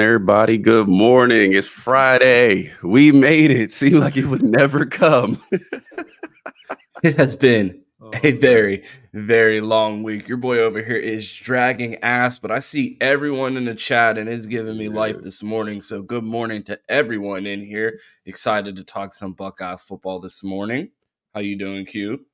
going on, everybody? Good morning. It's Friday. We made it. Seemed like it would never come. it has been oh, a very, very long week. Your boy over here is dragging ass, but I see everyone in the chat and it's giving me life this morning. So, good morning to everyone in here. Excited to talk some Buckeye football this morning. How you doing, Q?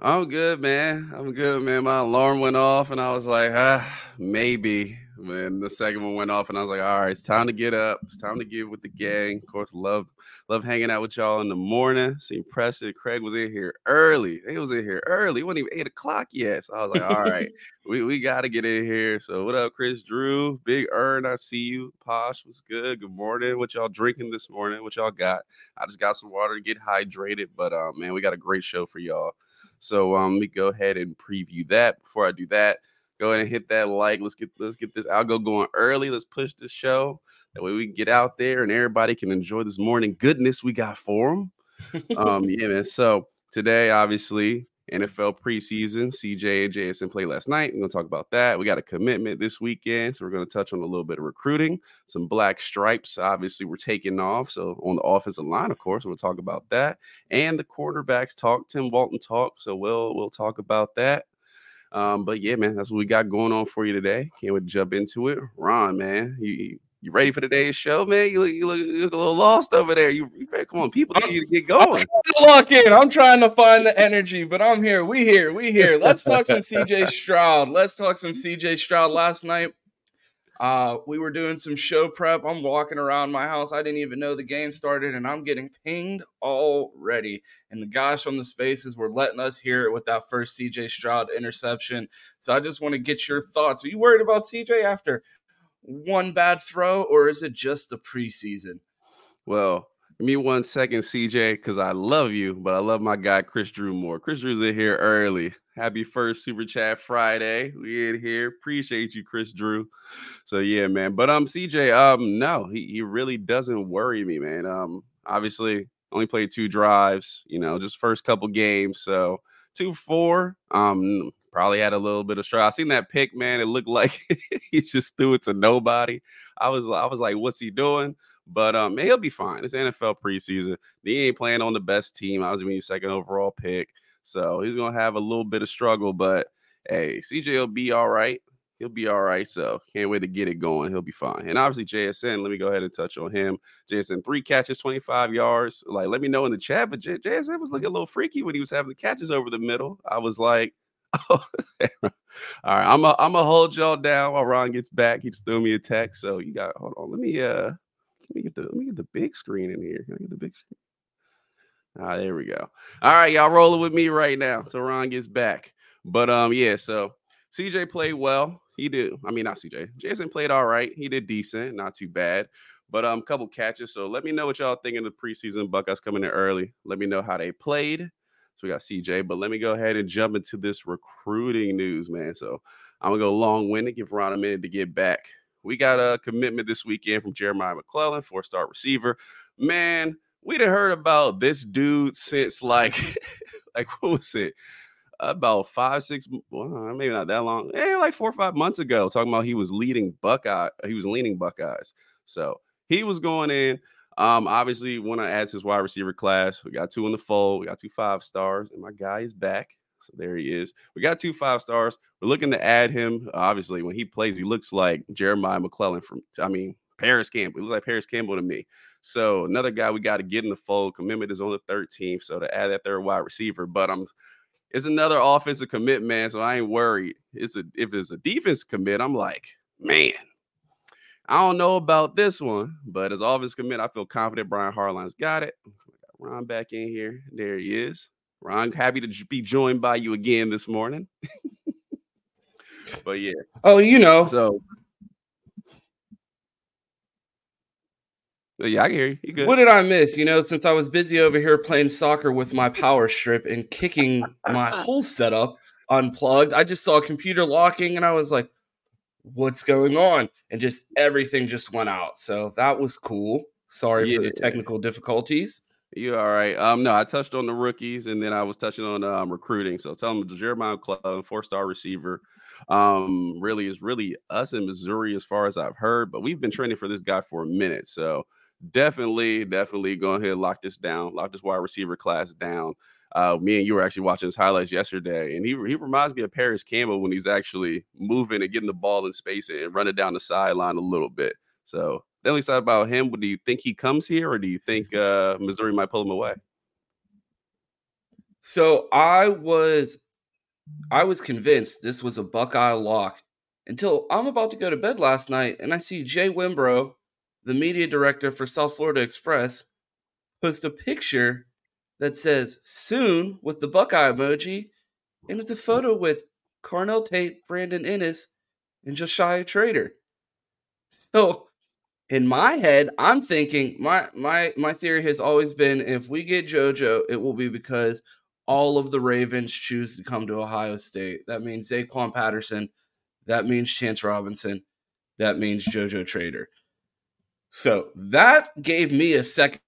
I'm good, man. I'm good, man. My alarm went off, and I was like, ah, maybe. When the second one went off, and I was like, all right, it's time to get up. It's time to get with the gang. Of course, love love hanging out with y'all in the morning. Seeing Preston, Craig was in here early. He was in here early. It wasn't even eight o'clock yet. So I was like, all right, we, we got to get in here. So what up, Chris Drew? Big Earn, I see you. Posh was good. Good morning. What y'all drinking this morning? What y'all got? I just got some water to get hydrated. But um, man, we got a great show for y'all. So um, let me go ahead and preview that. Before I do that, go ahead and hit that like. Let's get let's get this algo going early. Let's push the show. That way we can get out there and everybody can enjoy this morning goodness we got for them. um, yeah, man. So today, obviously, NFL preseason. CJ and JSN played last night. We're to talk about that. We got a commitment this weekend. So we're to touch on a little bit of recruiting, some black stripes. Obviously, we're taking off. So on the offensive line, of course, we'll talk about that. And the quarterbacks talk, Tim Walton talk. So we'll we'll talk about that. Um, but yeah, man, that's what we got going on for you today. Can't wait to jump into it. Ron, man, you, you ready for today's show, man? You look, you look, you look a little lost over there. You, you come on, people need you to get going. I'm lock in. I'm trying to find the energy, but I'm here. We here. We here. Let's talk some CJ Stroud. Let's talk some CJ Stroud. Last night, uh, we were doing some show prep. I'm walking around my house. I didn't even know the game started, and I'm getting pinged already. And the guys from the spaces were letting us hear it with that first CJ Stroud interception. So I just want to get your thoughts. Are you worried about CJ after one bad throw, or is it just the preseason? Well, give me one second, CJ, because I love you, but I love my guy Chris Drew more. Chris Drew's in here early. Happy first Super Chat Friday. We in here. Appreciate you, Chris Drew. So yeah, man. But um, CJ, um, no, he, he really doesn't worry me, man. Um, obviously only played two drives, you know, just first couple games. So two four. Um, probably had a little bit of stress. I seen that pick, man. It looked like he just threw it to nobody. I was I was like, what's he doing? But um, he'll be fine. It's NFL preseason. He ain't playing on the best team. I was you second overall pick. So he's gonna have a little bit of struggle, but hey, CJ will be all right. He'll be all right. So can't wait to get it going. He'll be fine. And obviously, JSN, let me go ahead and touch on him. JSN, three catches, 25 yards. Like, let me know in the chat. But J- JSN was looking a little freaky when he was having the catches over the middle. I was like, oh, all right, I'm a, I'm gonna hold y'all down while Ron gets back. He just threw me a text. So you got hold on. Let me uh let me get the let me get the big screen in here. Can I get the big screen? Ah, there we go. All right, y'all rolling with me right now. So Ron gets back. But um, yeah, so CJ played well. He did. I mean, not CJ. Jason played all right. He did decent, not too bad. But um, couple catches. So let me know what y'all think in the preseason. Buckeyes coming in early. Let me know how they played. So we got CJ. But let me go ahead and jump into this recruiting news, man. So I'm gonna go long winded. Give Ron a minute to get back. We got a commitment this weekend from Jeremiah McClellan, four star receiver. Man, we'd have heard about this dude since like like what was it? About five six well, maybe not that long yeah like four or five months ago talking about he was leading buckeye he was leaning buckeyes. So he was going in um obviously when i add his wide receiver class we got two in the fold we got two five stars and my guy is back. So there he is. We got two five stars we're looking to add him. Obviously when he plays he looks like jeremiah mcclellan from i mean Parris campbell he looks like Parris campbell to me so another guy we got to get in the fold. Commitment is on the 13th, so to add that third wide receiver, but I'm it's another offensive commit, man. So I ain't worried. It's a if it's a defense commit, I'm like, man, I don't know about this one, but as offense commit, I feel confident Brian Hartline's got it. got Ron back in here. There he is. Ron, happy to be joined by you again this morning. but yeah. Oh, you know. So Yeah, I hear you. you good. What did I miss? You know, since I was busy over here playing soccer with my power strip and kicking my whole setup unplugged, I just saw a computer locking and I was like, what's going on? And just everything just went out. So that was cool. Sorry yeah. for the technical difficulties. You all right? Um, no, I touched on the rookies, and then I was touching on um, recruiting. So tell them the Jeremiah McClellan, four-star receiver, um, really is really us in Missouri as far as I've heard. But we've been training for this guy for a minute, so definitely, definitely go ahead and lock this down, lock this wide receiver class down. Uh, me and you were actually watching his highlights yesterday, and he he reminds me of Parris Campbell when he's actually moving and getting the ball in space and running down the sideline a little bit. So definitely excited about him. Do you think he comes here, or do you think uh, Missouri might pull him away? So I was I was convinced this was a Buckeye lock until I'm about to go to bed last night and I see Jay Wembrough, the media director for South Florida Express, post a picture that says soon with the Buckeye emoji, and it's a photo with Carnell Tate, Brandon Inniss, and Josiah Trader. So in my head, I'm thinking my my my theory has always been if we get JoJo, it will be because all of the Ravens choose to come to Ohio State. That means Zaquan Patterson. That means Chance Robinson. That means JoJo Trader. So that gave me a second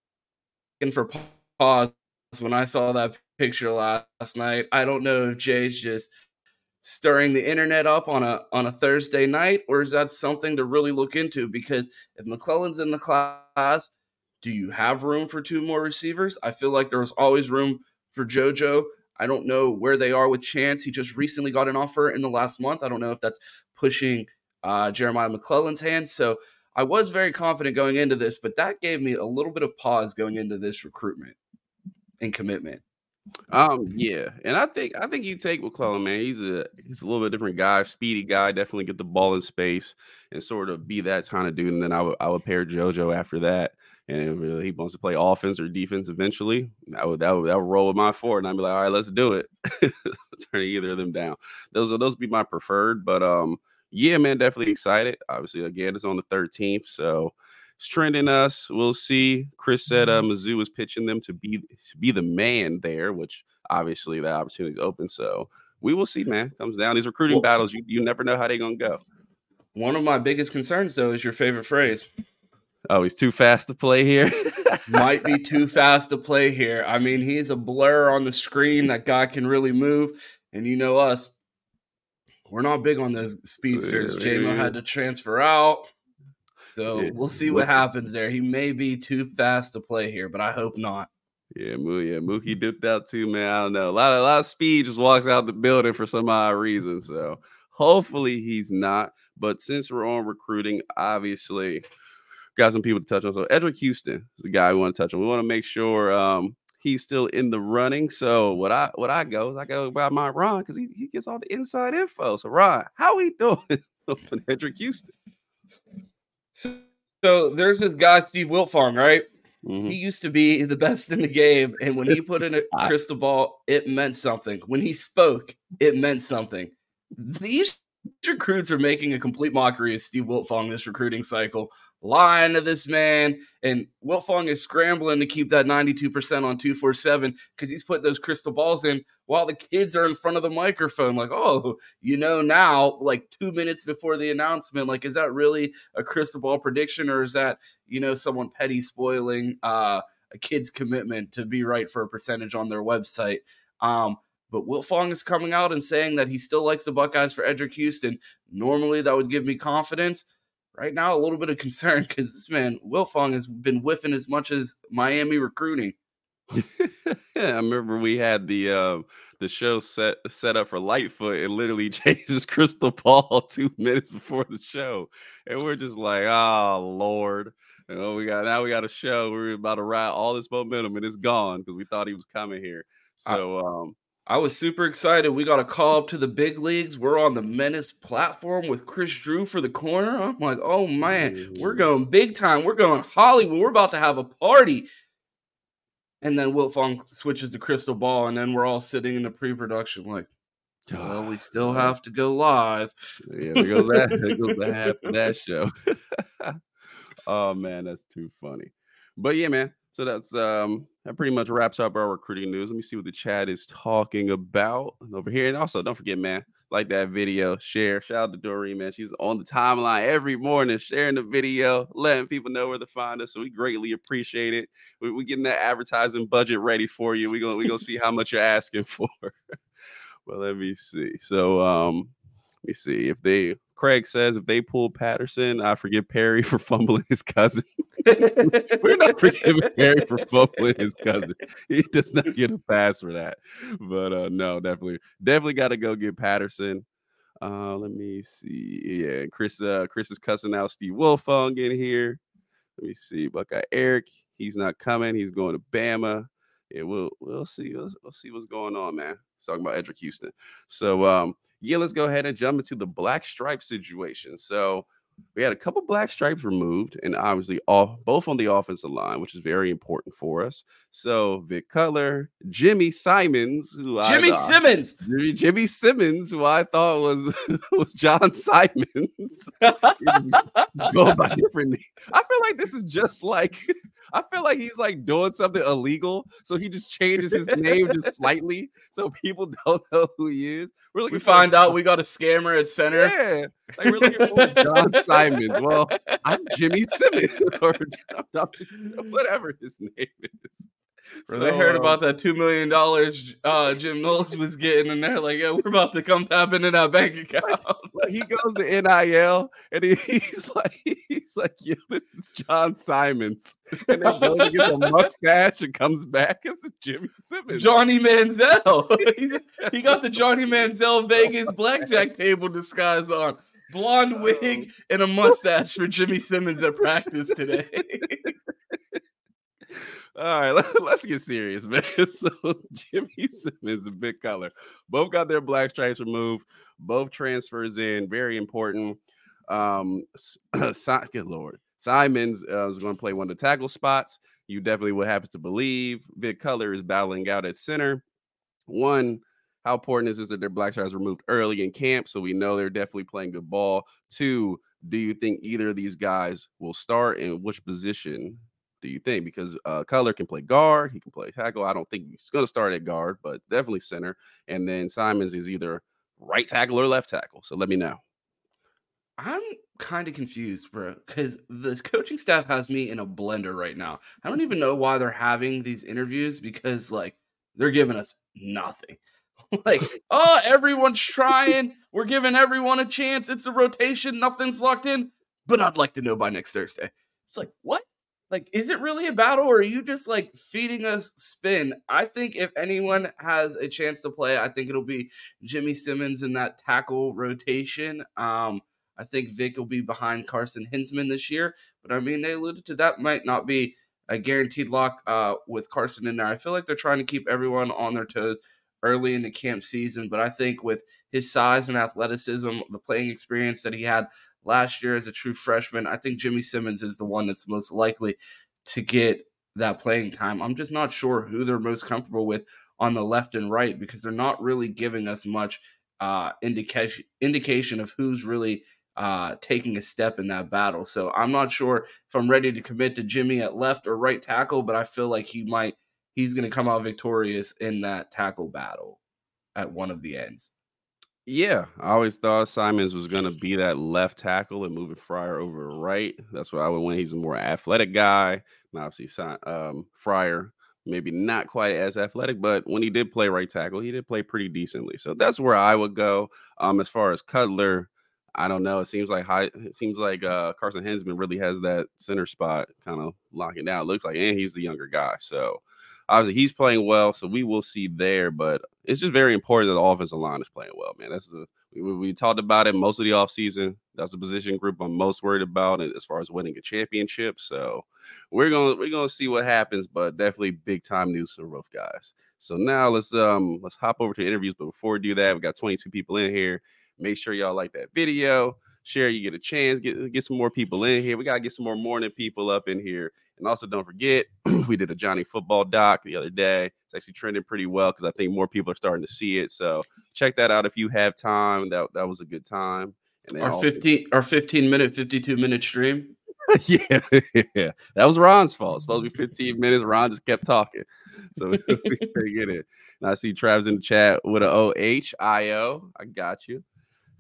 for pause when I saw that picture last night. I don't know if Jay's just stirring the internet up on a on a Thursday night, or is that something to really look into? Because if McClellan's in the class, do you have room for two more receivers? I feel like there was always room for JoJo. I don't know where they are with Chance. He just recently got an offer in the last month. I don't know if that's pushing uh, Jeremiah McClellan's hands. So I was very confident going into this, but that gave me a little bit of pause going into this recruitment and commitment. Um, yeah, and I think I think you take McClellan, man. He's a he's a little bit different guy, speedy guy. Definitely get the ball in space and sort of be that kind of dude. And then I would I would pair JoJo after that. And he wants to play offense or defense eventually, I would that would, that would roll with my four, and I'd be like, all right, let's do it. Turn either of them down. Those are those would be my preferred, but um, yeah, man, definitely excited. Obviously, again, it's on the 13th, so it's trending us. We'll see. Chris said uh, Mizzou is pitching them to be to be the man there, which obviously the opportunity is open. So we will see, man. Comes down these recruiting well, battles. You you never know how they're gonna go. One of my biggest concerns, though, is your favorite phrase. Oh, he's too fast to play here. Might be too fast to play here. I mean, he's a blur on the screen. That guy can really move. And you know us, we're not big on those speedsters. JMO had to transfer out. So yeah. we'll see what happens there. He may be too fast to play here, but I hope not. Yeah, Moo, yeah, Mookie dipped out too, man. I don't know. A lot of a lot of speed just walks out the building for some odd reason. So hopefully he's not. But since we're on recruiting, obviously got some people to touch on. So Eddrick Houston is the guy we want to touch on. We want to make sure um, he's still in the running. So what I what I go is I go by my Ron because he, he gets all the inside info. So Ron, how we doing on Eddrick Houston? So, so there's this guy, Steve Wiltfong, right? Mm-hmm. He used to be the best in the game, and when he put in a crystal ball, it meant something. When he spoke, it meant something. These recruits are making a complete mockery of Steve Wiltfong this recruiting cycle lying to this man. And Wiltfong is scrambling to keep that 92% on 247 because he's putting those crystal balls in while the kids are in front of the microphone. Like, oh, you know, now, like two minutes before the announcement, like, is that really a crystal ball prediction or is that, you know, someone petty spoiling uh, a kid's commitment to be right for a percentage on their website? Um, but Wiltfong is coming out and saying that he still likes the Buckeyes for Eddrick Houston. Normally, that would give me confidence right now a little bit of concern because this man Wiltfong has been whiffing as much as Miami recruiting. yeah, I remember we had the uh, the show set set up for Lightfoot and literally changed his crystal ball two minutes before the show, and we're just like, oh Lord, you know, we got now we got a show. We're about to ride all this momentum, and it's gone because we thought he was coming here. So, um, I was super excited. We got a call up to the big leagues. We're on the Menace platform with Chris Drew for the corner. I'm like, oh man, we're going big time. We're going Hollywood. We're about to have a party. And then Wiltfong switches to crystal ball, and then we're all sitting in the pre-production like, well, we still have to go live. Yeah, there goes that. goes the half of that show. oh man, that's too funny. But yeah, man. So that's um that pretty much wraps up our recruiting news. Let me see what the chat is talking about over here. And also, don't forget, man, like that video, share. Shout out to Doreen, man. She's on the timeline every morning, sharing the video, letting people know where to find us. So we greatly appreciate it. We, we getting that advertising budget ready for you. We're gonna we gonna see how much you're asking for. well, let me see. So um, me see if they Craig says if they pull Patterson, I forgive Perry for fumbling his cousin. We're not forgiving Perry for fumbling his cousin. He does not get a pass for that. But uh no, definitely, definitely got to go get Patterson. Uh, let me see. Yeah, Chris. Uh, Chris is cussing out Steve Wiltfong in here. Let me see. Buckeye Eric. He's not coming. He's going to Bama. Yeah, we'll we'll see. We'll, we'll see what's going on, man. He's talking about Eddrick Houston. So um, yeah, let's go ahead and jump into the black stripe situation. So we had a couple black stripes removed, and obviously all both on the offensive line, which is very important for us. So Vic Cutler, Jimmy Simons, who Jimmy I, Simmons, Jimmy, Jimmy Simmons, who I thought was was John Simons, going by different. I feel like this is just like I feel like he's like doing something illegal, so he just changes his name just slightly, so people don't know who he is. We're we find out we got a scammer at center. Yeah, like we're looking for John Simons. Well, I'm Jimmy Simmons, or whatever his name is. So, they heard about that two million dollars uh, Jim Knowles was getting, and they're like, "Yeah, we're about to come tap into that bank account." He goes to NIL, and he, he's like, "He's like, yeah, this is John Simons," and then goes and gets a mustache and comes back as Jimmy Simmons, Johnny Manziel. he got the Johnny Manziel Vegas blackjack table disguise on, blonde wig and a mustache for Jimmy Simmons at practice today. All right, let, us get serious, man. So Jimmy Simmons and Vic Cutler both got their black stripes removed. Both transfers in, very important. Um, good lord, Simons uh, is going to play one of the tackle spots. You definitely would have to believe Vic Cutler is battling out at center. One, how important is it that their black stripes removed early in camp, so we know they're definitely playing good ball. Two, do you think either of these guys will start, and which position do you think? Because uh, Cutler can play guard, he can play tackle. I don't think he's going to start at guard, but definitely center. And then Simons is either right tackle or left tackle. So let me know. I'm kind of confused, bro, because the coaching staff has me in a blender right now. I don't even know why they're having these interviews because, like, they're giving us nothing. like, oh, everyone's trying. We're giving everyone a chance. It's a rotation. Nothing's locked in. But I'd like to know by next Thursday. It's like, what? like is it really a battle or are you just like feeding us spin i think if anyone has a chance to play i think it'll be jimmy simmons in that tackle rotation um i think vic will be behind carson hinzman this year but i mean they alluded to that might not be a guaranteed lock uh with carson in there i feel like they're trying to keep everyone on their toes early in the camp season but i think with his size and athleticism the playing experience that he had last year as a true freshman. I think Jimmy Simmons is the one that's most likely to get that playing time. I'm just not sure who they're most comfortable with on the left and right because they're not really giving us much uh, indication indication of who's really uh, taking a step in that battle. So I'm not sure if I'm ready to commit to Jimmy at left or right tackle, but I feel like he might he's going to come out victorious in that tackle battle at one of the ends. Yeah, I always thought Simons was going to be that left tackle and moving Fryar over right. That's what I would win. He's a more athletic guy. And obviously, um, Fryar maybe not quite as athletic, but when he did play right tackle, he did play pretty decently. So that's where I would go. Um, as far as Cutler, I don't know. It seems like high, it seems like uh, Carson Hinzman really has that center spot kind of locking down. It looks like, and he's the younger guy. So obviously he's playing well, so we will see there. But it's just very important that the offensive line is playing well, man. That's the we, we talked about it most of the offseason. That's the position group I'm most worried about as far as winning a championship. So we're gonna we're gonna see what happens, but definitely big time news for both guys. So now let's um let's hop over to interviews. But before we do that, we got 22 people in here. Make sure y'all like that video. Share, you get a chance. Get get some more people in here. We gotta get some more morning people up in here. And also, don't forget, we did a Johnny Football doc the other day. It's actually trending pretty well because I think more people are starting to see it. So check that out if you have time. That that was a good time. And our also- fifteen our fifteen minute, fifty two minute stream. yeah, yeah, that was Ron's fault. It's supposed to be 15 minutes. Ron just kept talking. so we get it. And I see Trav's in the chat with a O H I O. I got you.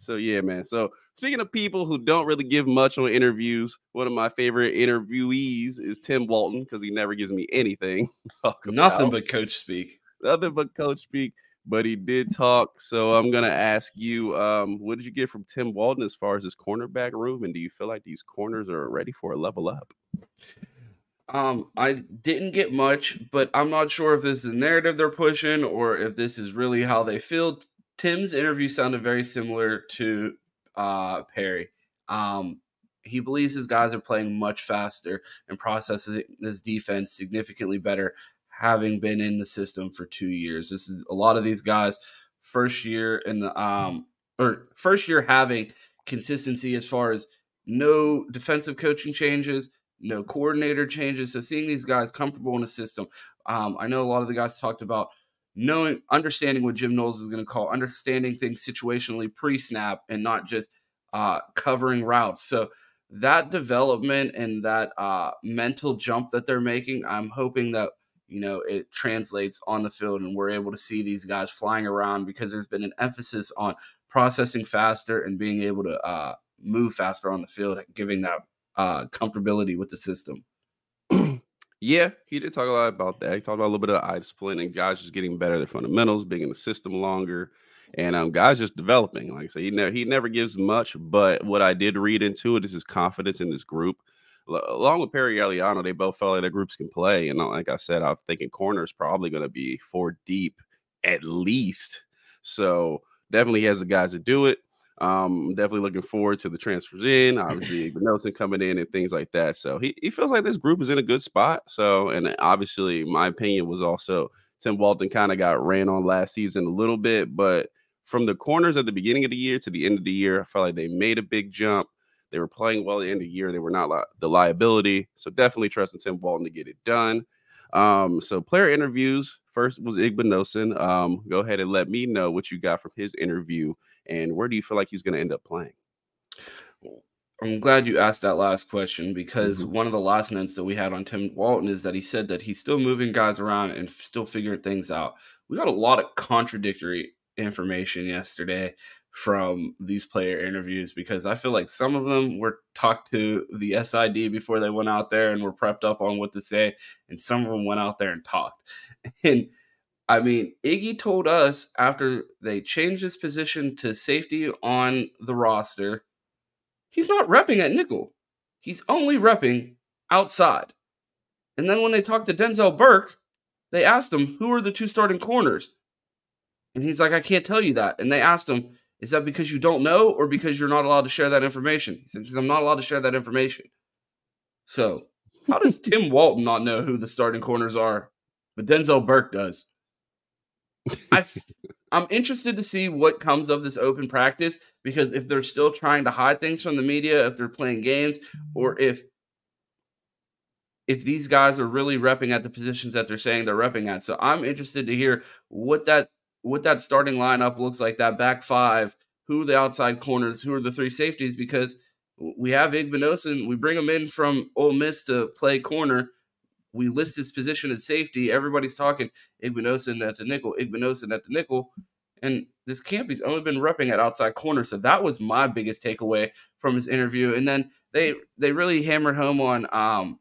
So yeah, man. So speaking of people who don't really give much on interviews, one of my favorite interviewees is Tim Walton because he never gives me anything. Nothing but coach speak. Nothing but coach speak. But he did talk. So I'm gonna ask you, um, what did you get from Tim Walton as far as his cornerback room? And do you feel like these corners are ready for a level up? Um, I didn't get much, but I'm not sure if this is the narrative they're pushing or if this is really how they feel. Tim's interview sounded very similar to uh, Perry. Um, he believes his guys are playing much faster and processing this defense significantly better, having been in the system for two years. This is a lot of these guys first year in the um or first year having consistency as far as no defensive coaching changes, no coordinator changes. So seeing these guys comfortable in a system, um, I know a lot of the guys talked about knowing, understanding what Jim Knowles is going to call, understanding things situationally pre-snap, and not just uh, covering routes. So that development and that uh, mental jump that they're making, I'm hoping that you know it translates on the field and we're able to see these guys flying around because there's been an emphasis on processing faster and being able to uh, move faster on the field, and giving that uh, comfortability with the system. Yeah, he did talk a lot about that. He talked about a little bit of eye discipline and guys just getting better at the fundamentals, being in the system longer, and um, guys just developing. Like I said, he never he never gives much, but what I did read into it is his confidence in this group. L- along with Perry Eliano, they both felt like their groups can play, and uh, like I said, I'm thinking corner is probably going to be four deep at least. So definitely has the guys to do it. Um, I'm definitely looking forward to the transfers in, obviously Nelson coming in and things like that. So he, he feels like this group is in a good spot. So, and obviously, my opinion was also Tim Walton kind of got ran on last season a little bit, but from the corners at the beginning of the year to the end of the year, I felt like they made a big jump. They were playing well at the end of the year. They were not li- the liability. So definitely trusting Tim Walton to get it done. Um, so player interviews. First was Igbinosun. Um, go ahead and let me know what you got from his interview and where do you feel like he's going to end up playing? I'm glad you asked that last question because mm-hmm. one of the last notes that we had on Tim Walton is that he said that he's still moving guys around and still figuring things out. We got a lot of contradictory information yesterday from these player interviews because I feel like some of them were talked to the SID before they went out there and were prepped up on what to say, and some of them went out there and talked. And I mean, Iggy told us after they changed his position to safety on the roster, he's not repping at nickel. He's only repping outside. And then when they talked to Denzel Burke, they asked him, Who are the two starting corners? And he's like, I can't tell you that. And they asked him, Is that because you don't know or because you're not allowed to share that information? He said, Because I'm not allowed to share that information. So, how does Tim Walton not know who the starting corners are? But Denzel Burke does. I I'm interested to see what comes of this open practice because if they're still trying to hide things from the media, if they're playing games, or if if these guys are really repping at the positions that they're saying they're repping at. So I'm interested to hear what that what that starting lineup looks like, that back five, who the outside corners, who are the three safeties, because we have Igbinosun, we bring him in from Ole Miss to play corner we list his position as safety. Everybody's talking Igbinosun at the nickel, Igbinosun at the nickel. And this camp, he's only been repping at outside corner. So that was my biggest takeaway from his interview. And then they they really hammered home on um,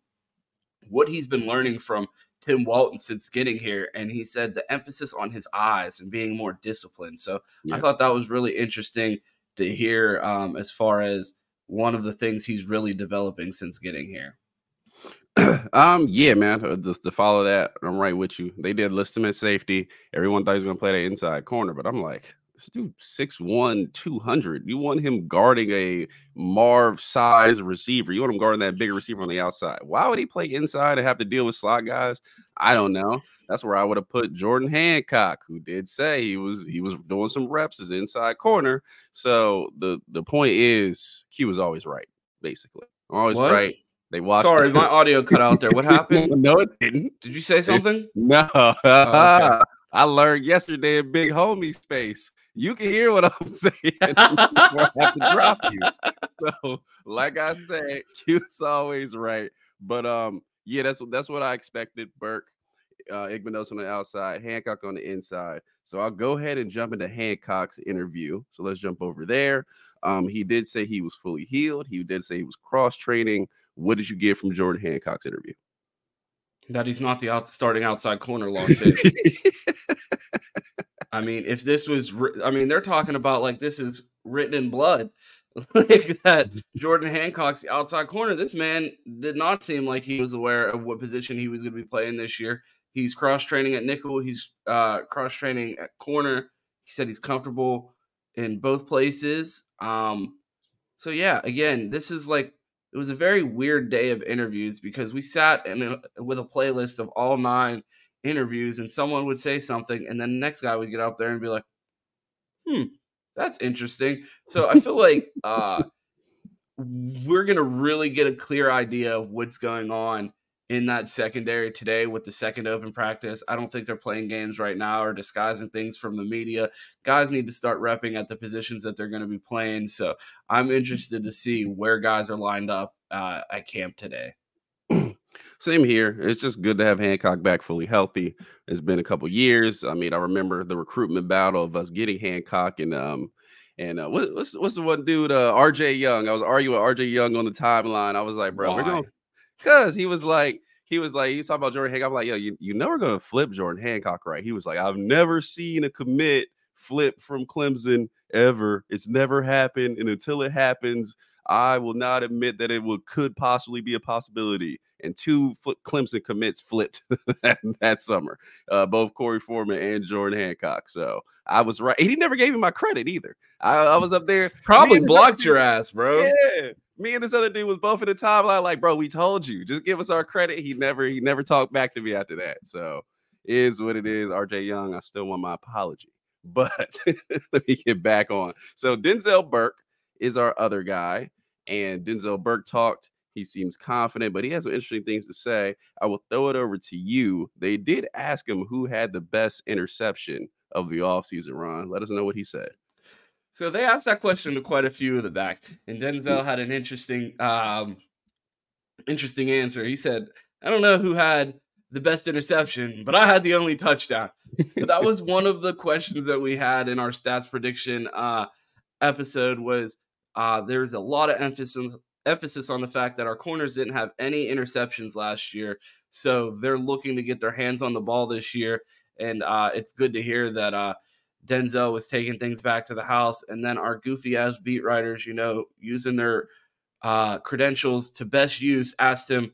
what he's been learning from Tim Walton since getting here. And he said the emphasis on his eyes and being more disciplined. So yeah. I thought that was really interesting to hear um, as far as one of the things he's really developing since getting here. um, yeah, man. Uh, just to follow that, I'm right with you. They did list him at safety. Everyone thought he was gonna play the inside corner, but I'm like, this dude 6'1, 200. You want him guarding a Marv size receiver. You want him guarding that bigger receiver on the outside. Why would he play inside and have to deal with slot guys? I don't know. That's where I would have put Jordan Hancock, who did say he was he was doing some reps as inside corner. So the the point is Q was always right, basically. Always what? right they watched. Sorry, my audio cut out there. What happened? no, it didn't. Did you say something? no. Oh, okay. I learned yesterday in Big Homie Space. You can hear what I'm saying I have to drop you. So, like I said, Q's always right. But um, yeah, that's that's what I expected. Burke uh, Igbinosun on the outside, Hancock on the inside. So I'll go ahead and jump into Hancock's interview. So let's jump over there. Um, he did say he was fully healed. He did say he was cross training. What did you get from Jordan Hancock's interview? That he's not the out, starting outside corner long term. I mean, if this was, I mean, they're talking about like this is written in blood, like that. Jordan Hancock's the outside corner. This man did not seem like he was aware of what position he was going to be playing this year. He's cross training at nickel. He's uh, cross training at corner. He said he's comfortable in both places. Um, so yeah, again, this is like it was a very weird day of interviews because we sat in a, with a playlist of all nine interviews, and someone would say something, and then the next guy would get up there and be like, "Hmm, that's interesting." So I feel like uh, we're gonna really get a clear idea of what's going on in that secondary today with the second open practice. I don't think they're playing games right now or disguising things from the media. Guys need to start repping at the positions that they're going to be playing. So I'm interested to see where guys are lined up uh, at camp today. Same here. It's just good to have Hancock back fully healthy. It's been a couple years. I mean, I remember the recruitment battle of us getting Hancock and um and uh, what, what's what's the one dude? Uh, R.J. Young. I was arguing with R.J. Young on the timeline. I was like, bro, Why? we're going Cause he was like, he was like, he's talking about Jordan Hancock. I'm like, yo, you, you know we're gonna flip Jordan Hancock, right? He was like, I've never seen a commit flip from Clemson ever. It's never happened. And until it happens, I will not admit that it would could possibly be a possibility. And two Clemson commits flipped that, that summer, uh, both Korey Foreman and Jordan Hancock. So I was right. He never gave me my credit either. I, I was up there, probably blocked your ass, bro. Yeah, me and this other dude was both in the timeline, like, bro, we told you, just give us our credit. He never, he never talked back to me after that. So is what it is. RJ Young, I still want my apology. But let me get back on. So Denzel Burke is our other guy, and Denzel Burke talked. He seems confident, but he has some interesting things to say. I will throw it over to you. They did ask him who had the best interception of the offseason run. Let us know what he said. So they asked that question to quite a few of the backs, and Denzel had an interesting, um, interesting answer. He said, "I don't know who had the best interception, but I had the only touchdown." so that was one of the questions that we had in our stats prediction uh, episode. Was uh, there's a lot of emphasis emphasis on the fact that our corners didn't have any interceptions last year, so they're looking to get their hands on the ball this year, and uh, it's good to hear that uh, Denzel was taking things back to the house, and then our goofy ass beat writers, you know, using their uh, credentials to best use, asked him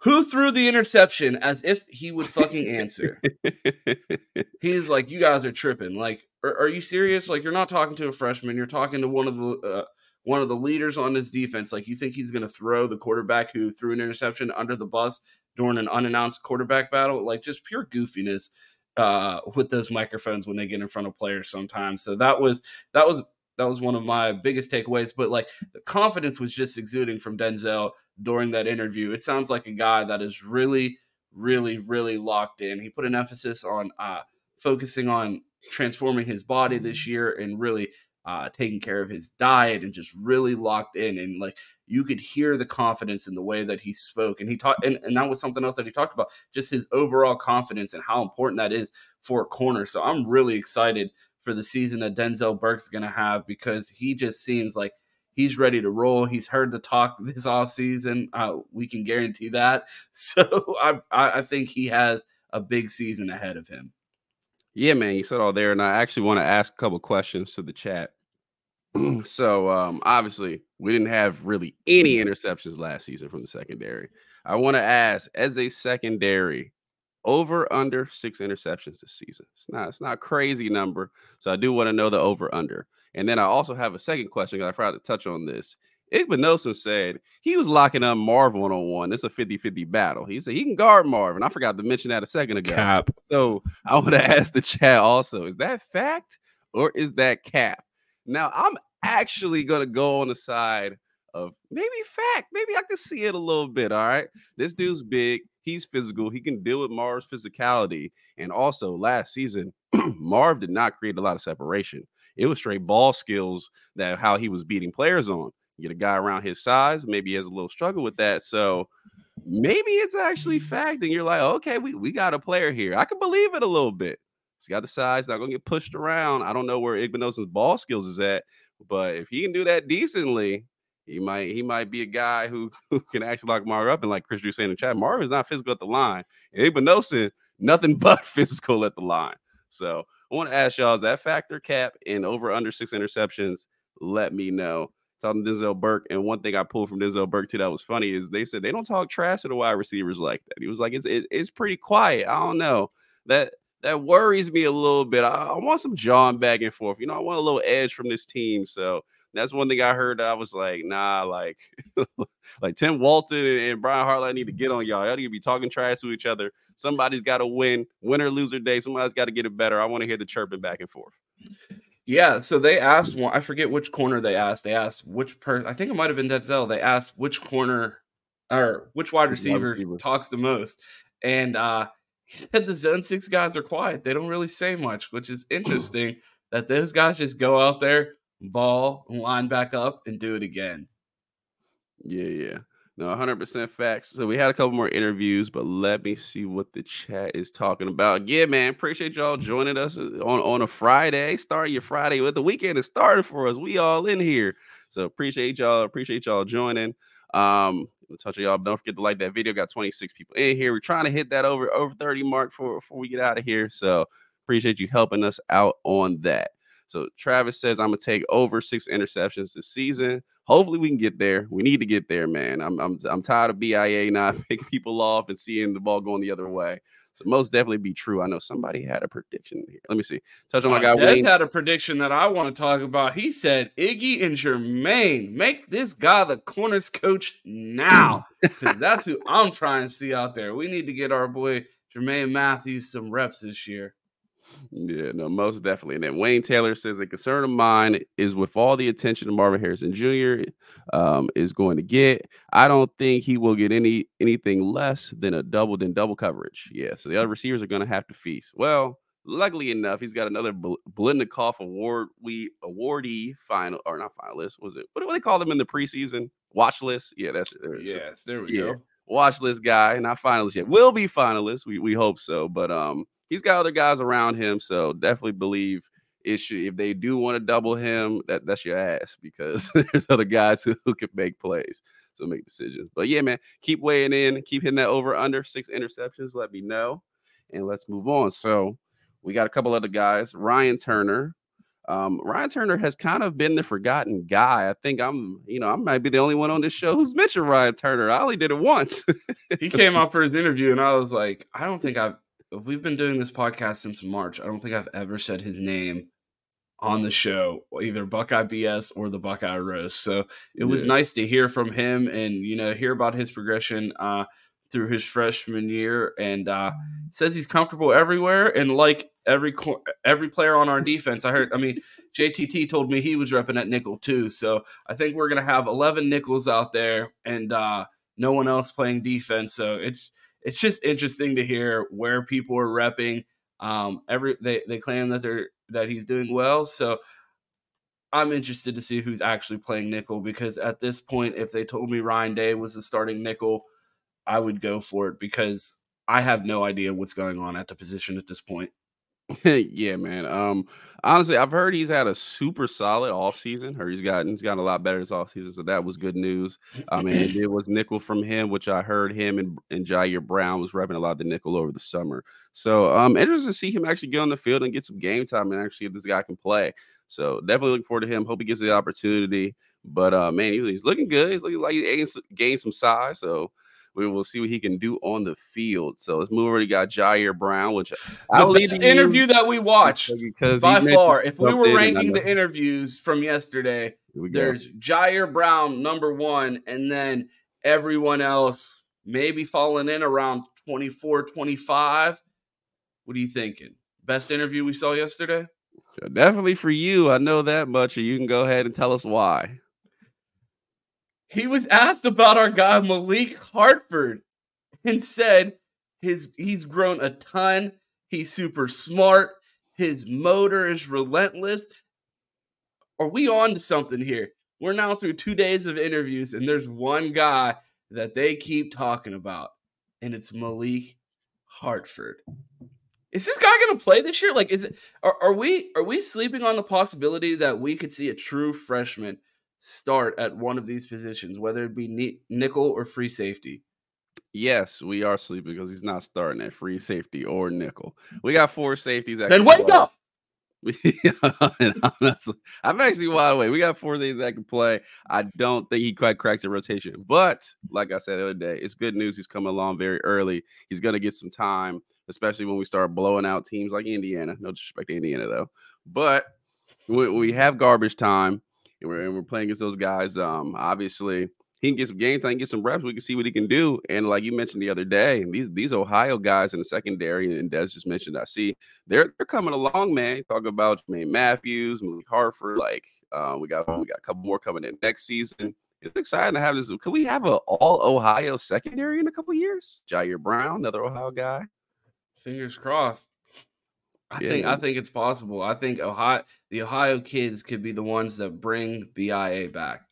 who threw the interception as if he would fucking answer. He's like, "You guys are tripping. Like, are, are, you serious? Like, you're not talking to a freshman. You're talking to one of the uh, one of the leaders on his defense. Like, you think he's going to throw the quarterback who threw an interception under the bus during an unannounced quarterback battle? Like, just pure goofiness." Uh, with those microphones when they get in front of players sometimes. So that was that was that was one of my biggest takeaways. But like the confidence was just exuding from Denzel during that interview. It sounds like a guy that is really, really, really locked in. He put an emphasis on uh, focusing on transforming his body this year and really uh, taking care of his diet and just really locked in. And like you could hear the confidence in the way that he spoke. And he talked, and, and that was something else that he talked about just his overall confidence and how important that is for a corner. So I'm really excited for the season that Denzel Burke's going to have because he just seems like he's ready to roll. He's heard the talk this off season. Uh, we can guarantee that. So I, I think he has a big season ahead of him. Yeah, man, you said all there, and I actually want to ask a couple questions to the chat. so um, obviously, we didn't have really any interceptions last season from the secondary. I want to ask, as a secondary, over under six interceptions this season. It's not it's not a crazy number. So I do want to know the over under. And then I also have a second question. I forgot to touch on this. Igbinosun said he was locking up Marv one on one. It's a 50 50 battle. He said he can guard Marvin. I forgot to mention that a second ago. Cap. So I want to ask the chat also is that fact or is that cap? Now I'm actually going to go on the side of maybe fact. Maybe I can see it a little bit. All right. This dude's big. He's physical. He can deal with Marv's physicality. And also, last season, Marv did not create a lot of separation. It was straight ball skills that how he was beating players on get a guy around his size. Maybe he has a little struggle with that. So maybe it's actually fact, and you're like, okay, we, we got a player here. I can believe it a little bit. He's got the size, not gonna get pushed around. I don't know where Igbinosun's ball skills is at, but if he can do that decently, he might he might be a guy who, who can actually lock Marv up. And like Chris Drew saying in the chat, Marv is not physical at the line. And Igbinosun, nothing but physical at the line. So I want to ask y'all, is that factor cap in over under six interceptions? Let me know. Talking to Denzel Burke, and one thing I pulled from Denzel Burke too that was funny is they said they don't talk trash to the wide receivers like that. He was like, it's it, it's pretty quiet. I don't know that that worries me a little bit. I, I, want some John back and forth. You know, I want a little edge from this team. So that's one thing I heard. I was like, nah, like, like Tim Walton and, and Brian Hartline need to get on y'all. Y'all need to be talking trash to each other. Somebody's got to win, win or loser day. Somebody's got to get it better. I want to hear the chirping back and forth. Yeah, so they asked one. I forget which corner they asked. They asked which person. I think it might have been Denzel. They asked which corner or which wide receiver, wide receiver. talks the most, and uh he said the Zone Six guys are quiet. They don't really say much, which is interesting. that those guys just go out there, ball, line back up, and do it again. Yeah, yeah. No, 100% facts. So we had a couple more interviews, but let me see what the chat is talking about. Yeah, man, appreciate y'all joining us uh, on, on a Friday. Start your Friday with the weekend is started for us. We all in here. So appreciate y'all. Appreciate y'all joining. Um, touch y'all. Don't forget to like that video. Got 26 people in here. We're trying to hit that over over 30 mark for before we get out of here. So appreciate you helping us out on that. So Travis says I'm gonna take over six interceptions this season. Hopefully we can get there. We need to get there, man. I'm I'm I'm tired of BIA not picking people off and seeing the ball going the other way. So most definitely be true. I know somebody had a prediction here. Let me see. Touch on my uh, guy. Wayne had a prediction that I want to talk about. He said Iggy and Jermaine make this guy the corners coach now. that's who I'm trying to see out there. We need to get our boy Jermaine Mathews some reps this year. Yeah, no, most definitely. And then Wayne Taylor says a concern of mine is with all the attention that Marvin Harrison Jr. Um, is going to get. I don't think he will get any anything less than a double than double coverage. Yeah, so the other receivers are going to have to feast. Well, luckily enough, he's got another Bl- Biletnikoff award we awardee final or not finalist. Was it what do they call them in the preseason watch list? Yeah, that's it. yes. There we yeah. go. Watch list guy, not finalist yet. Will be finalist. We we hope so, but um he's got other guys around him, so definitely believe issue if they do want to double him, that that's your ass because there's other guys who, who can make plays, so make decisions. But yeah, man, keep weighing in, keep hitting that over under six interceptions. Let me know, and let's move on. So we got a couple other guys. Ryan Turner. Um, Ryan Turner has kind of been the forgotten guy. I think I'm, you know, I might be the only one on this show who's mentioned Ryan Turner. I only did it once. he came out for his interview, and I was like, I don't think I've we've been doing this podcast since March. I don't think I've ever said his name on the show, either Buckeye BS or the Buckeye Roast. So it was yeah. nice to hear from him and you know hear about his progression uh, through his freshman year. And uh, says he's comfortable everywhere and like every every player on our defense. I heard. I mean, JTT told me he was repping at nickel too. So I think we're gonna have eleven nickels out there and uh, no one else playing defense. So it's it's just interesting to hear where people are repping. Um, every they they claim that they're that he's doing well, so I'm interested to see who's actually playing nickel because at this point, if they told me Ryan Day was the starting nickel, I would go for it because I have no idea what's going on at the position at this point. yeah, man. Um, honestly, I've heard he's had a super solid offseason. Or he's gotten he's gotten a lot better this offseason, so that was good news. Um, mean, it was nickel from him, which I heard him and, and Jyaire Brown was repping a lot of the nickel over the summer. So um, interested to see him actually get on the field and get some game time and actually if this guy can play. So definitely looking forward to him. Hope he gets the opportunity. But uh, man, he's looking good. He's looking like he gained some size. So we will see what he can do on the field. So let's move over. We got Jyaire Brown, which I the best interview that we watched because by far. If we were ranking the interviews from yesterday, there's Jyaire Brown number one, and then everyone else maybe falling in around 24, 25. What are you thinking? Best interview we saw yesterday? Definitely for you. I know that much. And you can go ahead and tell us why. He was asked about our guy Malik Hartford and said his he's grown a ton. He's super smart. His motor is relentless. Are we on to something here? We're now through two days of interviews, and there's one guy that they keep talking about, and it's Malik Hartford. Is this guy going to play this year? Like, is it? Are, are we are we sleeping on the possibility that we could see a true freshman start at one of these positions, whether it be nickel or free safety? Yes, we are sleeping because he's not starting at free safety or nickel. Mm-hmm. We got four safeties. Then wake play. up. I'm actually wide awake. We got four days that can play. I don't think he quite cracks the rotation, but like I said the other day, it's good news. He's coming along very early. He's going to get some time, especially when we start blowing out teams like Indiana. No disrespect to Indiana though, but when we have garbage time and we're, and we're playing against those guys, um, obviously he can get some game time, get some reps. We can see what he can do. And like you mentioned the other day, these these Ohio guys in the secondary, and Des just mentioned, I see they're they're coming along, man. Talk about Jermaine Mathews, Malik Hartford. Like uh, we got we got a couple more coming in next season. It's exciting to have this. Could we have an all Ohio secondary in a couple years? Jyaire Brown, another Ohio guy. Fingers crossed. I yeah. think I think it's possible. I think Ohio the Ohio kids could be the ones that bring BIA back.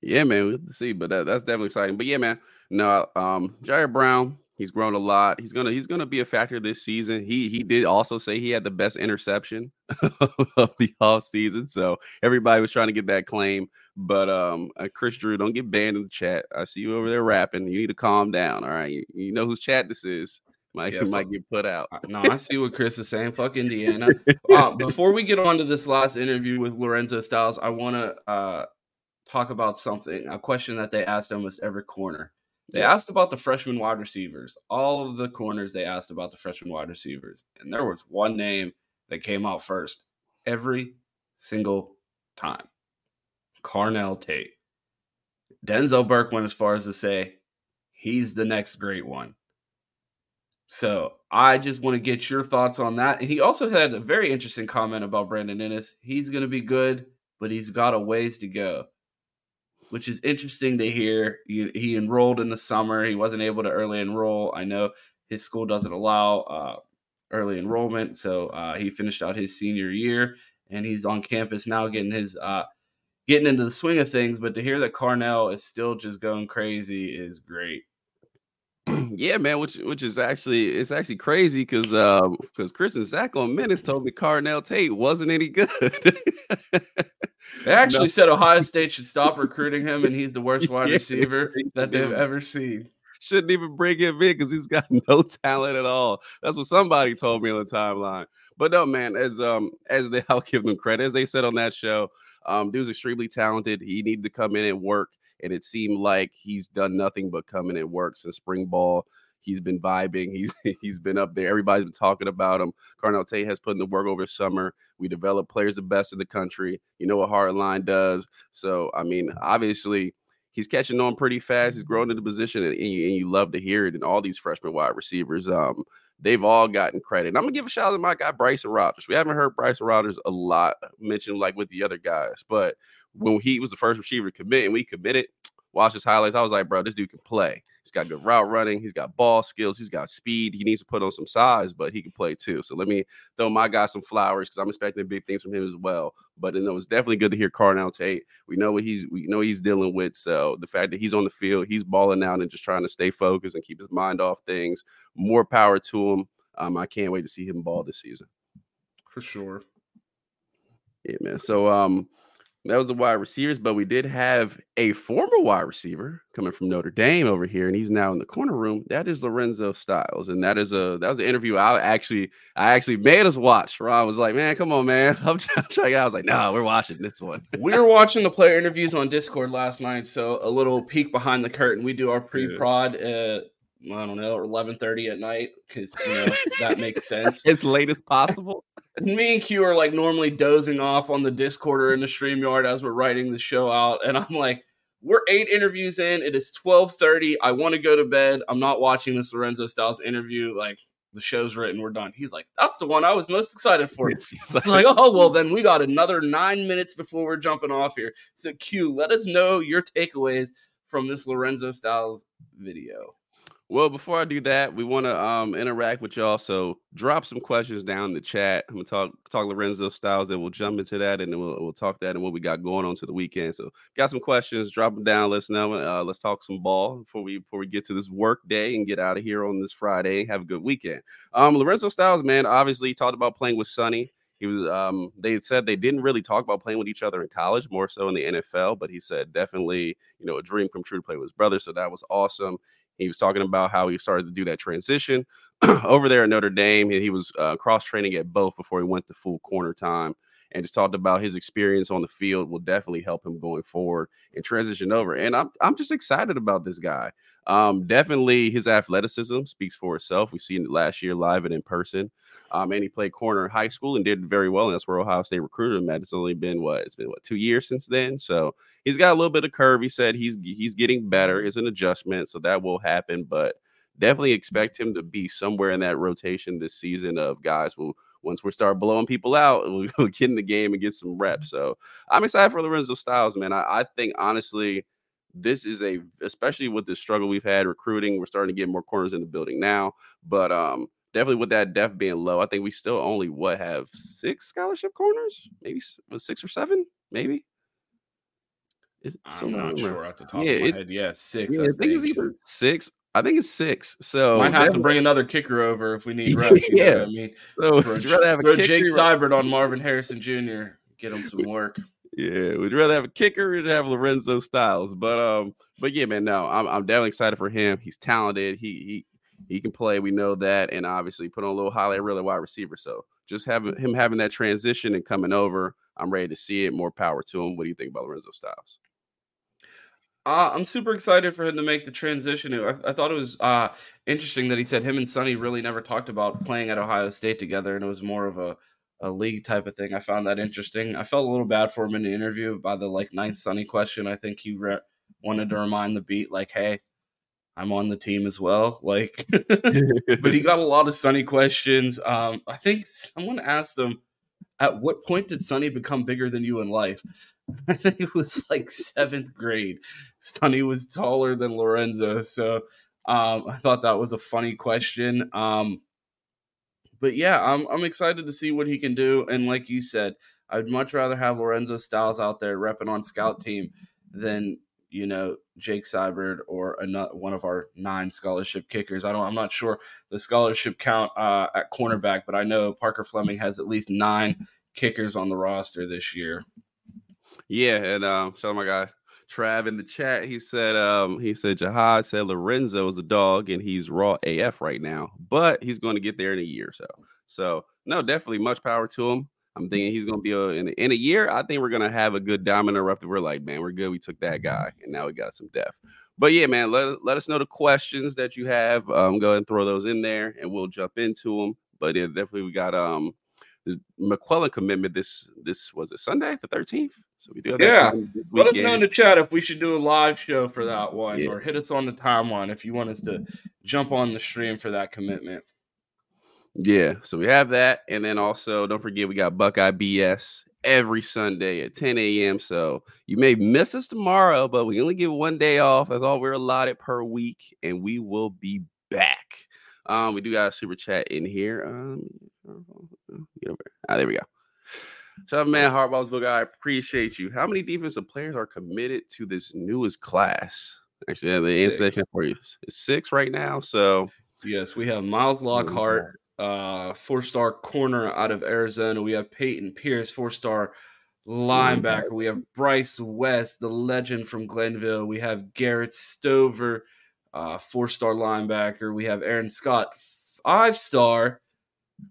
Yeah, man, we'll see, but that, that's definitely exciting. But yeah, man, no, um, Jyaire Brown, he's grown a lot. He's gonna he's gonna be a factor this season. He he did also say he had the best interception of the off season, so everybody was trying to get that claim. But um, uh, Chris Drew, don't get banned in the chat. I see you over there rapping. You need to calm down. All right, you, you know whose chat this is. Might yeah, might get put out. no, I see what Chris is saying. Fuck Indiana. Uh, before we get on to this last interview with Lorenzo Styles, I want to uh, talk about something, a question that they asked almost every corner. They asked about the freshman wide receivers. All of the corners they asked about the freshman wide receivers. And there was one name that came out first every single time Carnell Tate. Denzel Burke went as far as to say he's the next great one. So I just want to get your thoughts on that. And he also had a very interesting comment about Brandon Inniss. He's going to be good, but he's got a ways to go which is interesting to hear. He, he, enrolled in the summer. He wasn't able to early enroll. I know his school doesn't allow uh, early enrollment, so uh, he finished out his senior year and he's on campus now, getting his uh, getting into the swing of things. But to hear that Carnell is still just going crazy is great. yeah, man, which which is actually it's actually crazy because because Chris and Zach on minutes told me Carnell Tate wasn't any good. they actually no. said Ohio State should stop recruiting him, and he's the worst wide receiver that they've ever seen. Shouldn't even bring him in because he's got no talent at all. That's what somebody told me on the timeline. But no, man, as um as they I'll give them credit, as they said on that show, um, dude's extremely talented. He needed to come in and work and it seemed like he's done nothing but come in and work since spring ball. He's been vibing. He's he's been up there. Everybody's been talking about him. Carnell Tate has put in the work over summer. We develop players the best in the country. You know what Hartline does. So I mean, obviously, he's catching on pretty fast. He's growing into the position, and, and, you, and you love to hear it. And all these freshman wide receivers, um, they've all gotten credit. And I'm gonna give a shout out to my guy Bryson Rodgers. We haven't heard Bryson Rodgers a lot mentioned like with the other guys, but when he was the first receiver to commit and we committed, watch his highlights. I was like, bro, this dude can play. He's got good route running. He's got ball skills. He's got speed. He needs to put on some size, but he can play too. So let me throw my guy some flowers because I'm expecting big things from him as well. But you know, it's definitely good to hear Carnell Tate. We know what he's we know he's dealing with. So the fact that he's on the field, he's balling out and just trying to stay focused and keep his mind off things. More power to him. Um, I can't wait to see him ball this season. For sure. Yeah, man. So um that was the wide receivers, but we did have a former wide receiver coming from Notre Dame over here, and he's now in the corner room. That is Lorenzo Styles, and that is a that was an interview I actually I actually made us watch. Ron was like, "Man, come on, man, I'm trying to check out." I was like, "No, we're watching this one." we were watching the player interviews on Discord last night, so a little peek behind the curtain. We do our pre-prod at I don't know, eleven thirty at night because you know that makes sense. as late as possible me and Q are like normally dozing off on the Discord or in the StreamYard as we're writing the show out. And I'm like, we're eight interviews in. It is 1230. I want to go to bed. I'm not watching this Lorenzo Styles interview. Like the show's written. We're done. He's like, that's the one I was most excited for. It's like, like, oh, well, then we got another nine minutes before we're jumping off here. So Q, let us know your takeaways from this Lorenzo Styles video. Well, before I do that, we want to um, interact with y'all. So drop some questions down in the chat. I'm gonna talk talk Lorenzo Styles, then we'll jump into that, and then we'll, we'll talk that and what we got going on to the weekend. So got some questions, drop them down. Let us know. Uh, let's talk some ball before we before we get to this work day and get out of here on this Friday. Have a good weekend. Um, Lorenzo Styles, man, obviously talked about playing with Sonny. He was um they said they didn't really talk about playing with each other in college, more so in the NFL, but he said definitely, you know, a dream come true to play with his brother. So that was awesome. He was talking about how he started to do that transition over there at Notre Dame. He was uh, cross training at both before he went to full corner time and just talked about his experience on the field will definitely help him going forward and transition over. And I'm, I'm just excited about this guy. Um, definitely his athleticism speaks for itself. We've seen it last year live and in person. Um, and he played corner in high school and did very well. And that's where Ohio State recruited him at. It's only been what it's been what two years since then. So he's got a little bit of curve. He said he's he's getting better. It's an adjustment, so that will happen. But definitely expect him to be somewhere in that rotation this season of guys who once we start blowing people out, we'll get in the game and get some reps. So I'm excited for Lorenzo Styles, man. I, I think honestly, this is a especially with the struggle we've had recruiting. We're starting to get more corners in the building now, but um, definitely with that depth being low, I think we still only what have six scholarship corners, maybe six or seven, maybe. I'm not sure at the top yeah, of my it, head. Yeah, six. Yeah, I, think it's either six. I think it's six. So might have to bring another kicker over if we need reps. yeah, I mean, so throw, rather have Jake Seibert on Marvin Harrison Jr. Get him some work. Yeah, we'd rather have a kicker than have Lorenzo Styles. But um, but yeah, man, no, I'm I'm definitely excited for him. He's talented. He he he can play. We know that, and obviously put on a little highlight really wide receiver. So just having him having that transition and coming over, I'm ready to see it. More power to him. What do you think about Lorenzo Styles? Uh, I'm super excited for him to make the transition. I, I thought it was uh, interesting that he said him and Sonny really never talked about playing at Ohio State together, and it was more of a, a league type of thing. I found that interesting. I felt a little bad for him in the interview by the like ninth Sonny question. I think he re- wanted to remind the beat like, "Hey, I'm on the team as well." Like, but he got a lot of Sonny questions. Um, I think someone asked him, "At what point did Sonny become bigger than you in life?" I think it was like seventh grade. Sonny was taller than Lorenzo, so um, I thought that was a funny question. Um, but yeah, I'm I'm excited to see what he can do. And like you said, I'd much rather have Lorenzo Styles out there repping on scout team than you know Jake Seibert or another, one of our nine scholarship kickers. I don't. I'm not sure the scholarship count uh, at cornerback, but I know Parker Fleming has at least nine kickers on the roster this year. Yeah, and um, shout out my guy Trav in the chat. He said um he said Jihad said Lorenzo is a dog and he's raw AF right now, but he's going to get there in a year or so. So no, definitely much power to him. I'm thinking he's going to be a, in, in a year. I think we're going to have a good dominant rep that we're like, man, we're good. We took that guy, and now we got some depth. But yeah, man, let, let us know the questions that you have. Um, go ahead and throw those in there, and we'll jump into them. But yeah, definitely we got um the McClellan commitment. This this was it Sunday the 13th. So we do have yeah. Let us know in the chat if we should do a live show for that one, yeah. or hit us on the timeline if you want us to jump on the stream for that commitment. Yeah, so we have that, and then also don't forget we got Buckeye BS every Sunday at 10 a.m. So you may miss us tomorrow, but we only get one day off. That's all we're allotted per week, and we will be back. Um, we do got a super chat in here. Um, ah, there we go. So, man, Hardball's book. I appreciate you. How many defensive players are committed to this newest class? Actually, yeah, the answer for you is six right now. So, yes, we have Miles Lockhart, uh, four star corner out of Arizona. We have Peyton Pierce, four star linebacker. We have Bryce West, the legend from Glenville. We have Garrett Stover, uh, four star linebacker. We have Aaron Scott, five star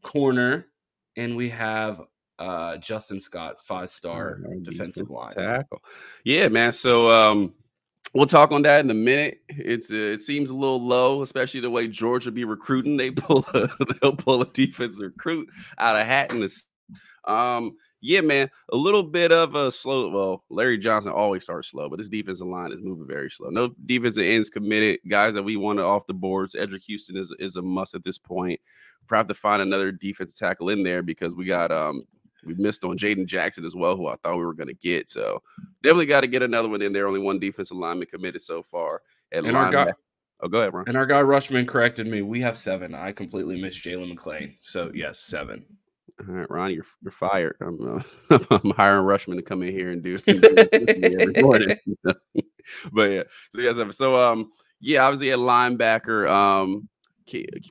corner. And we have uh, Justin Scott, five star defensive line tackle. Yeah, man. So um, we'll talk on that in a minute. It's uh, it seems a little low, especially the way Georgia be recruiting. They pull a, they'll pull a defensive recruit out of hat in. Um, yeah, man, a little bit of a slow. Well, Larry Johnson always starts slow, but this defensive line is moving very slow. No defensive ends committed. Guys that we wanted off the boards. Eddrick Houston is is a must at this point. Probably have to find another defensive tackle in there because we got um we missed on Jaden Jackson as well, who I thought we were going to get. So definitely got to get another one in there. Only one defensive lineman committed so far. and our guy, Oh, go ahead, Ron. And our guy Rushman corrected me. We have seven. I completely missed Jalen McLean. So yes, seven. All right, Ron, you're you're fired. I'm, uh, I'm hiring Rushman to come in here and do, do every morning. but yeah, so yes, so um, yeah, obviously a linebacker. Um,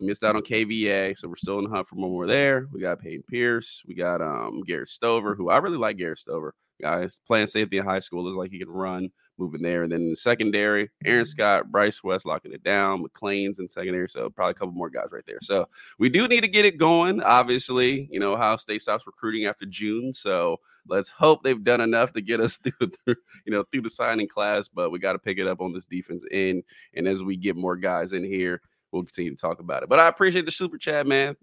missed out on KVA, so we're still in the hunt for one more there. We got Peyton Pierce. We got um Garrett Stover, who I really like. Garrett Stover, guys playing safety in high school looks like he can run moving there. And then in the secondary, Aaron mm-hmm. Scott, Bryce West locking it down, McLean's in secondary. So probably a couple more guys right there. So we do need to get it going. Obviously, you know, Ohio State stops recruiting after June. So let's hope they've done enough to get us through, through you know, through the signing class. But we got to pick it up on this defense end. And as we get more guys in here, we'll continue to talk about it. But I appreciate the super chat, man.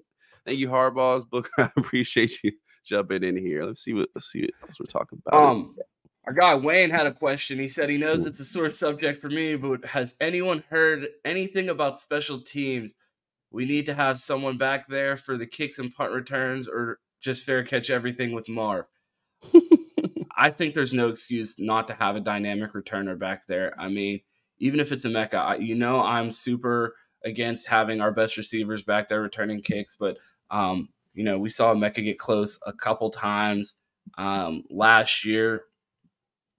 Thank you, Hardballs book. I appreciate you jumping in here. Let's see what let's see what else we're talking about. Um, our guy Wayne had a question. He said he knows it's a sore subject for me, but has anyone heard anything about special teams? We need to have someone back there for the kicks and punt returns, or just fair catch everything with Marv. I think there's no excuse not to have a dynamic returner back there. I mean, even if it's Emeka, you know, I'm super against having our best receivers back there returning kicks, but um, you know, we saw Mecca get close a couple times um, last year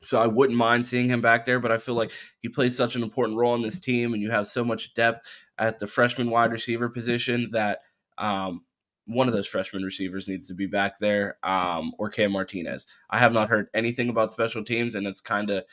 so I wouldn't mind seeing him back there, but I feel like he plays such an important role in this team, and you have so much depth at the freshman wide receiver position that um, one of those freshman receivers needs to be back there, um, or Cam Martinez. I have not heard anything about special teams, and it's kind of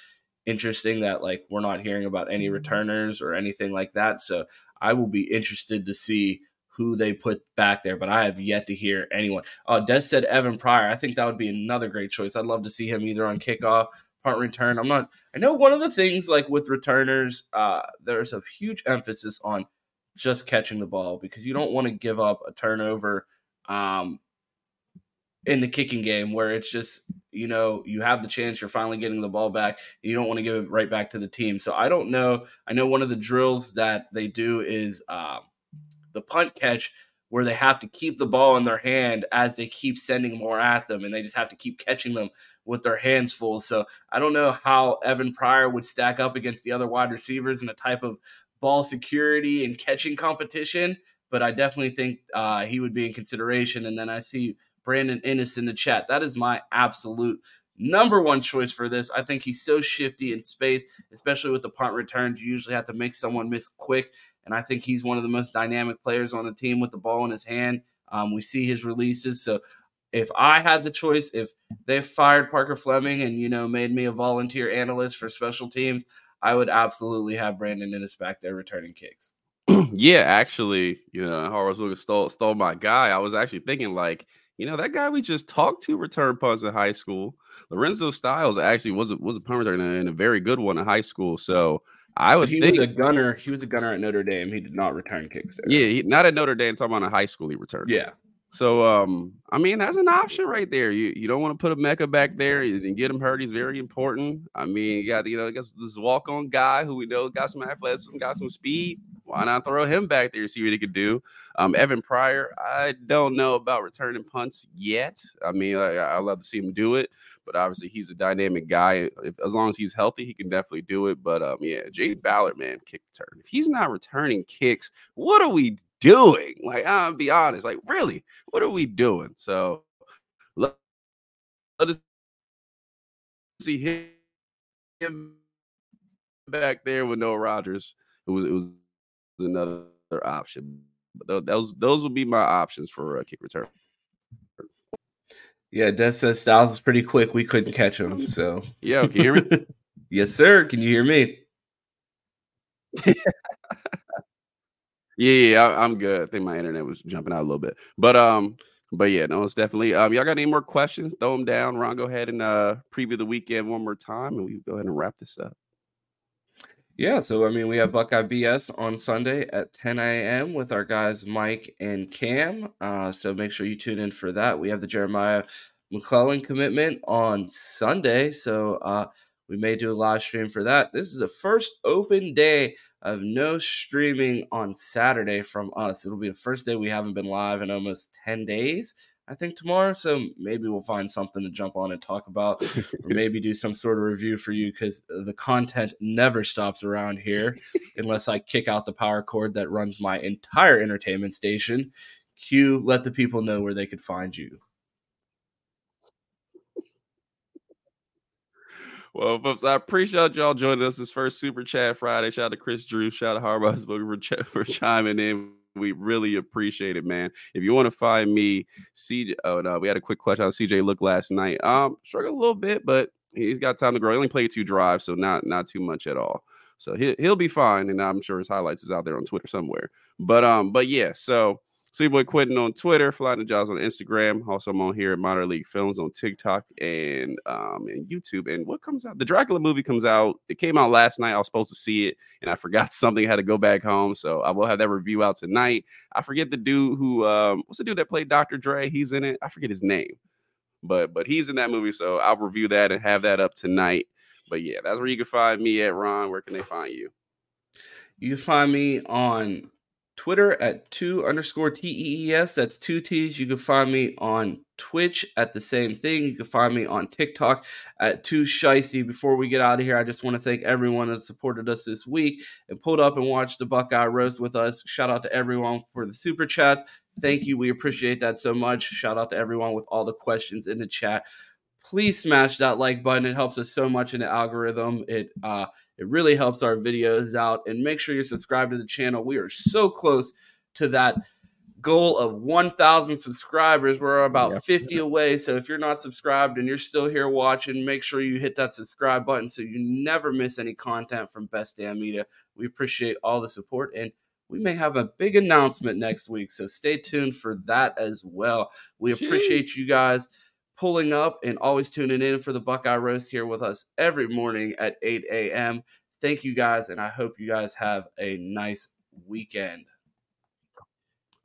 interesting that like we're not hearing about any returners or anything like that. So I will be interested to see who they put back there, but I have yet to hear anyone. Oh, Des said Evan Pryor. I think that would be another great choice. I'd love to see him either on kickoff punt return. I'm not. I know one of the things like with returners, uh, there's a huge emphasis on just catching the ball because you don't want to give up a turnover um, in the kicking game where it's just you know you have the chance you're finally getting the ball back you don't want to give it right back to the team so i don't know i know one of the drills that they do is uh, the punt catch where they have to keep the ball in their hand as they keep sending more at them and they just have to keep catching them with their hands full. So I don't know how Evan Pryor would stack up against the other wide receivers in a type of ball security and catching competition, but I definitely think uh, he would be in consideration. And then I see Brandon Inniss in the chat. That is my absolute number one choice for this. I think he's so shifty in space, especially with the punt returns. You usually have to make someone miss quick. And I think he's one of the most dynamic players on the team with the ball in his hand. Um, we see his releases. So if I had the choice, if they fired Parker Fleming and you know made me a volunteer analyst for special teams, I would absolutely have Brandon Inniss back there returning kicks. yeah, actually, you know, Horace Lucas stole stole my guy. I was actually thinking like, you know, that guy we just talked to return punts in high school. Lorenzo Styles actually was a, was a punt returner and a very good one in high school. So I would he think, was a gunner. He was a gunner at Notre Dame. He did not return kicks there. Yeah, he, not at Notre Dame. Talking about a high school, he returned. Yeah, so um, I mean, that's an option right there. You you don't want to put a Mecca back there and get him hurt. He's very important. I mean, you got you know, I guess this walk on guy who we know got some athleticism, got some speed. Why not throw him back there see what he could do? Um, Evan Pryor, I don't know about returning punts yet. I mean, I, I love to see him do it, but obviously he's a dynamic guy. If, as long as he's healthy, he can definitely do it. But um, yeah, Jay Ballard, man, kick return. If he's not returning kicks, what are we doing? Like, I'll be honest, like, really, what are we doing? So let, let us see him back there with Noah Rogers. It was it was another option. But those those would be my options for a kick return. Yeah, Des says Styles is pretty quick. We couldn't catch him. So yeah, can you hear me? yes, sir. Can you hear me? Yeah, yeah, I, am good. I think my internet was jumping out a little bit, but um, but yeah, no, it's definitely. Um, y'all got any more questions? Throw them down. Ron, go ahead and uh preview the weekend one more time, and we go ahead and wrap this up. Yeah, so I mean, we have Buckeye BS on Sunday at 10 a.m. with our guys Mike and Cam. Uh, so make sure you tune in for that. We have the Jeremiah McClellan commitment on Sunday, so uh, we may do a live stream for that. This is the first open day of no streaming on Saturday from us. It'll be the first day we haven't been live in almost 10 days. I think tomorrow. So maybe we'll find something to jump on and talk about, or maybe do some sort of review for you because the content never stops around here unless I kick out the power cord that runs my entire entertainment station. Q, let the people know where they could find you. Well, folks, I appreciate y'all joining us this first Super Chat Friday. Shout out to Chris Drew. Shout out to Harbaugh's for, ch- for chiming in. We really appreciate it, man. If you want to find me, CJ. Oh no, we had a quick question on CJ look last night. Um, struggled a little bit, but he's got time to grow. He only played two drives, so not not too much at all. So he he'll be fine, and I'm sure his highlights is out there on Twitter somewhere. But um, but yeah, so City Boy Quinton on Twitter, Flyknit Johnson on Instagram. Also, I'm on here at Minor League Films on TikTok and um and YouTube. And what comes out? The Dracula movie comes out. It came out last night. I was supposed to see it, and I forgot something. I had to go back home, so I will have that review out tonight. I forget the dude who um what's the dude that played Dr. Dre? He's in it. I forget his name, but but he's in that movie. So I'll review that and have that up tonight. But yeah, that's where you can find me at Ron. Where can they find you? You can find me on Twitter at two underscore T E E S. That's two T's. You can find me on Twitch at the same thing. You can find me on TikTok at two Shiesty. Before we get out of here, I just want to thank everyone that supported us this week and pulled up and watched the Buckeye roast with us. Shout out to everyone for the super chats. Thank you. We appreciate that so much. Shout out to everyone with all the questions in the chat. Please smash that like button. It helps us so much in the algorithm. It uh it really helps our videos out. And make sure you're subscribed to the channel. We are so close to that goal of 1,000 subscribers. We're about yep. 50 away. So if you're not subscribed and you're still here watching, make sure you hit that subscribe button so you never miss any content from Best Damn Media. We appreciate all the support and we may have a big announcement next week. So stay tuned for that as well. We appreciate you guys pulling up and always tuning in for the Buckeye Roast here with us every morning at 8 a.m. Thank you guys, and I hope you guys have a nice weekend.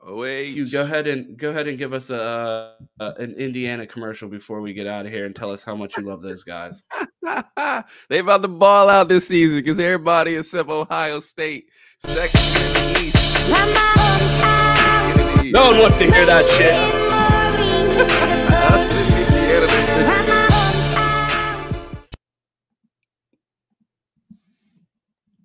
Oh, wait. You go ahead and go ahead and give us a, a, an Indiana commercial before we get out of here and tell us how much you love those guys. they about to ball out this season because everybody except Ohio State second No one wants to hear that shit.